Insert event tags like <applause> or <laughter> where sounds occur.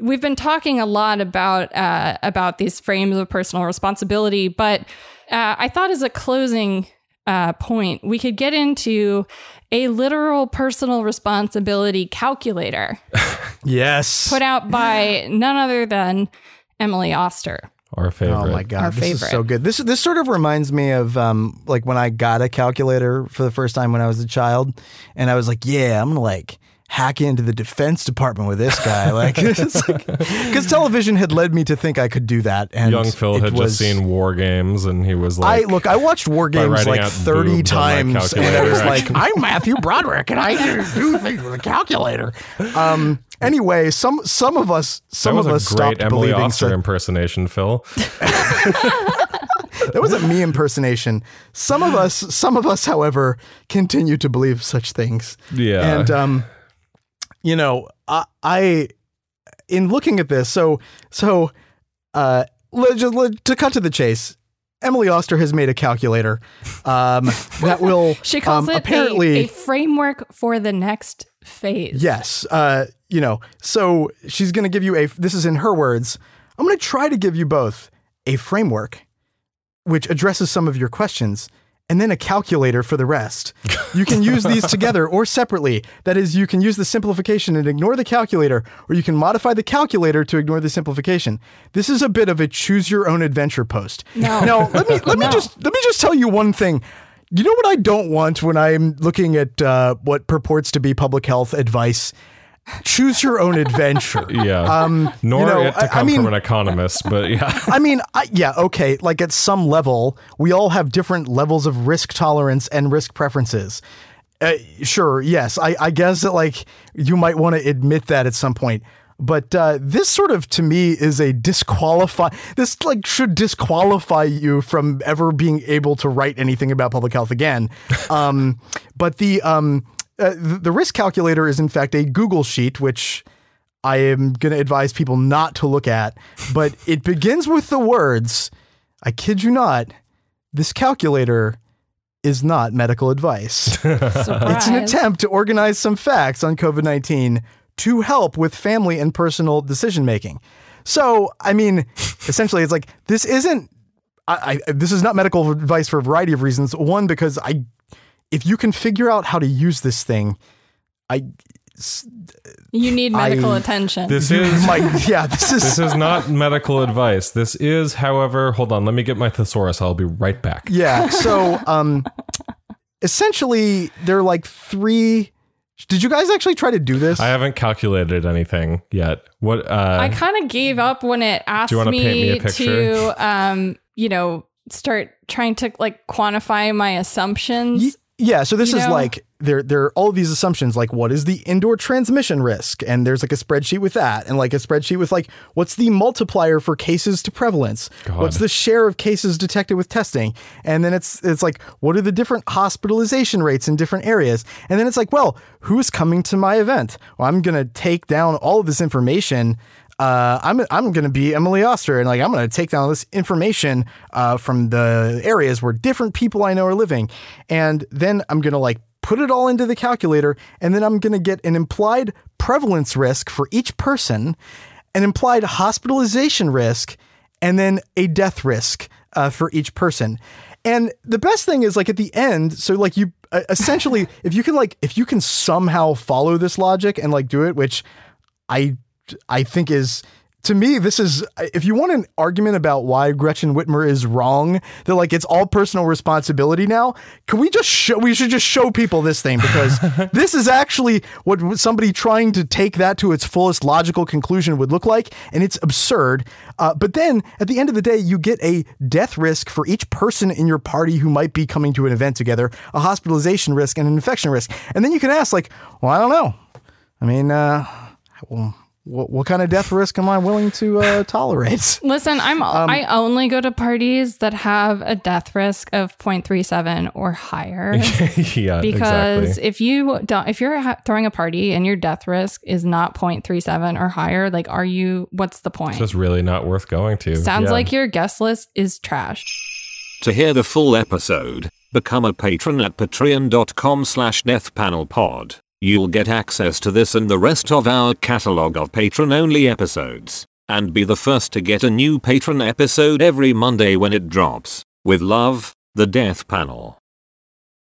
we've been talking a lot about uh, about these frames of personal responsibility, but uh, I thought as a closing uh, point, we could get into a literal personal responsibility calculator <laughs> Yes. put out by none other than Emily Oster. Our favorite. Oh my god, Our this is favorite. so good. This this sort of reminds me of um like when I got a calculator for the first time when I was a child, and I was like, yeah, I'm gonna like hack into the defense department with this guy, like <laughs> because television had led me to think I could do that. And Young Phil had was- just seen War Games, and he was like, I look. I watched War Games like thirty boobs on my times, and I was like, <laughs> "I'm Matthew Broderick, and I do things with a calculator." Um. Anyway, some some of us some was of a us stopped Emily believing. Oster such- impersonation, Phil. <laughs> that wasn't me impersonation. Some of us, some of us, however, continue to believe such things. Yeah. And um, you know, I, I in looking at this, so so uh, let, just let, to cut to the chase. Emily Oster has made a calculator um, that will <laughs> She calls um, it apparently a, a framework for the next phase. Yes. Uh, you know, so she's going to give you a, this is in her words, I'm going to try to give you both a framework which addresses some of your questions and then a calculator for the rest. You can use these together or separately. That is, you can use the simplification and ignore the calculator, or you can modify the calculator to ignore the simplification. This is a bit of a choose your own adventure post. No. Now, let me let me No. just let me just tell you one thing. You know what I don't want when I'm looking at uh, what purports to be public health advice? Choose your own adventure. <laughs> yeah. Um, Nor you know, it to I- I come mean- from an economist, but <laughs> yeah. I mean, I, yeah, okay. Like at some level, we all have different levels of risk tolerance and risk preferences. Uh, sure, yes. I, I guess that like you might want to admit that at some point. But uh, this sort of, to me, is a disqualify. This like should disqualify you from ever being able to write anything about public health again. <laughs> Um, but the um, uh, the the risk calculator is in fact a Google sheet, which I am going to advise people not to look at, but <laughs> it begins with the words, I kid you not, this calculator is not medical advice. <laughs> It's an attempt to organize some facts on COVID 19 to help with family and personal decision making. So, I mean, essentially, it's like this isn't. I, I, this is not medical advice for a variety of reasons. One, because I, if you can figure out how to use this thing, I, You need medical I- attention. This is might, yeah, this is this is not medical advice. This is, however, hold on, let me get my thesaurus. I'll be right back. Yeah. So, um, essentially, there are like three. Did you guys actually try to do this? I haven't calculated anything yet. What uh I kind of gave up when it asked wanna me, paint me a to, um, you know, start trying to like quantify my assumptions. Y- yeah. So this You is know? like there. There are all of these assumptions. Like, what is the indoor transmission risk? And there's like a spreadsheet with that, and like a spreadsheet with like what's the multiplier for cases to prevalence? God. What's the share of cases detected with testing? And then it's it's like what are the different hospitalization rates in different areas? And then it's like, well, who's coming to my event? Well, I'm gonna take down all of this information. Uh, I'm I'm gonna be Emily Oster, and like I'm gonna take down all this information uh, from the areas where different people I know are living, and then I'm gonna like put it all into the calculator, and then I'm gonna get an implied prevalence risk for each person, an implied hospitalization risk, and then a death risk uh, for each person. And the best thing is like at the end, so like you essentially, if you can like if you can somehow follow this logic and like do it, which I I think is to me this is if you want an argument about why Gretchen Whitmer is wrong, that like it's all personal responsibility now. Can we just show? We should just show people this thing because <laughs> this is actually what somebody trying to take that to its fullest logical conclusion would look like, and it's absurd. Uh, but then at the end of the day, you get a death risk for each person in your party who might be coming to an event together, a hospitalization risk, and an infection risk, and then you can ask like, well, I don't know. I mean, uh, well, what, what kind of death risk am I willing to uh, <laughs> tolerate? Listen, I'm Um, I only go to parties that have a death risk of 0.37 or higher. <laughs> yeah, because exactly. if you don't if you're ha- throwing a party and your death risk is not 0.37 or higher like are you what's the point It's Just really not worth going to. sounds Yeah. like your guest list is trash To hear the full episode, become a patron at patreon.com slash deathpanelpod. You'll get access to this and the rest of our catalog of patron-only episodes, and be the first to get a new patron episode every Monday when it drops. With love, The Death Panel.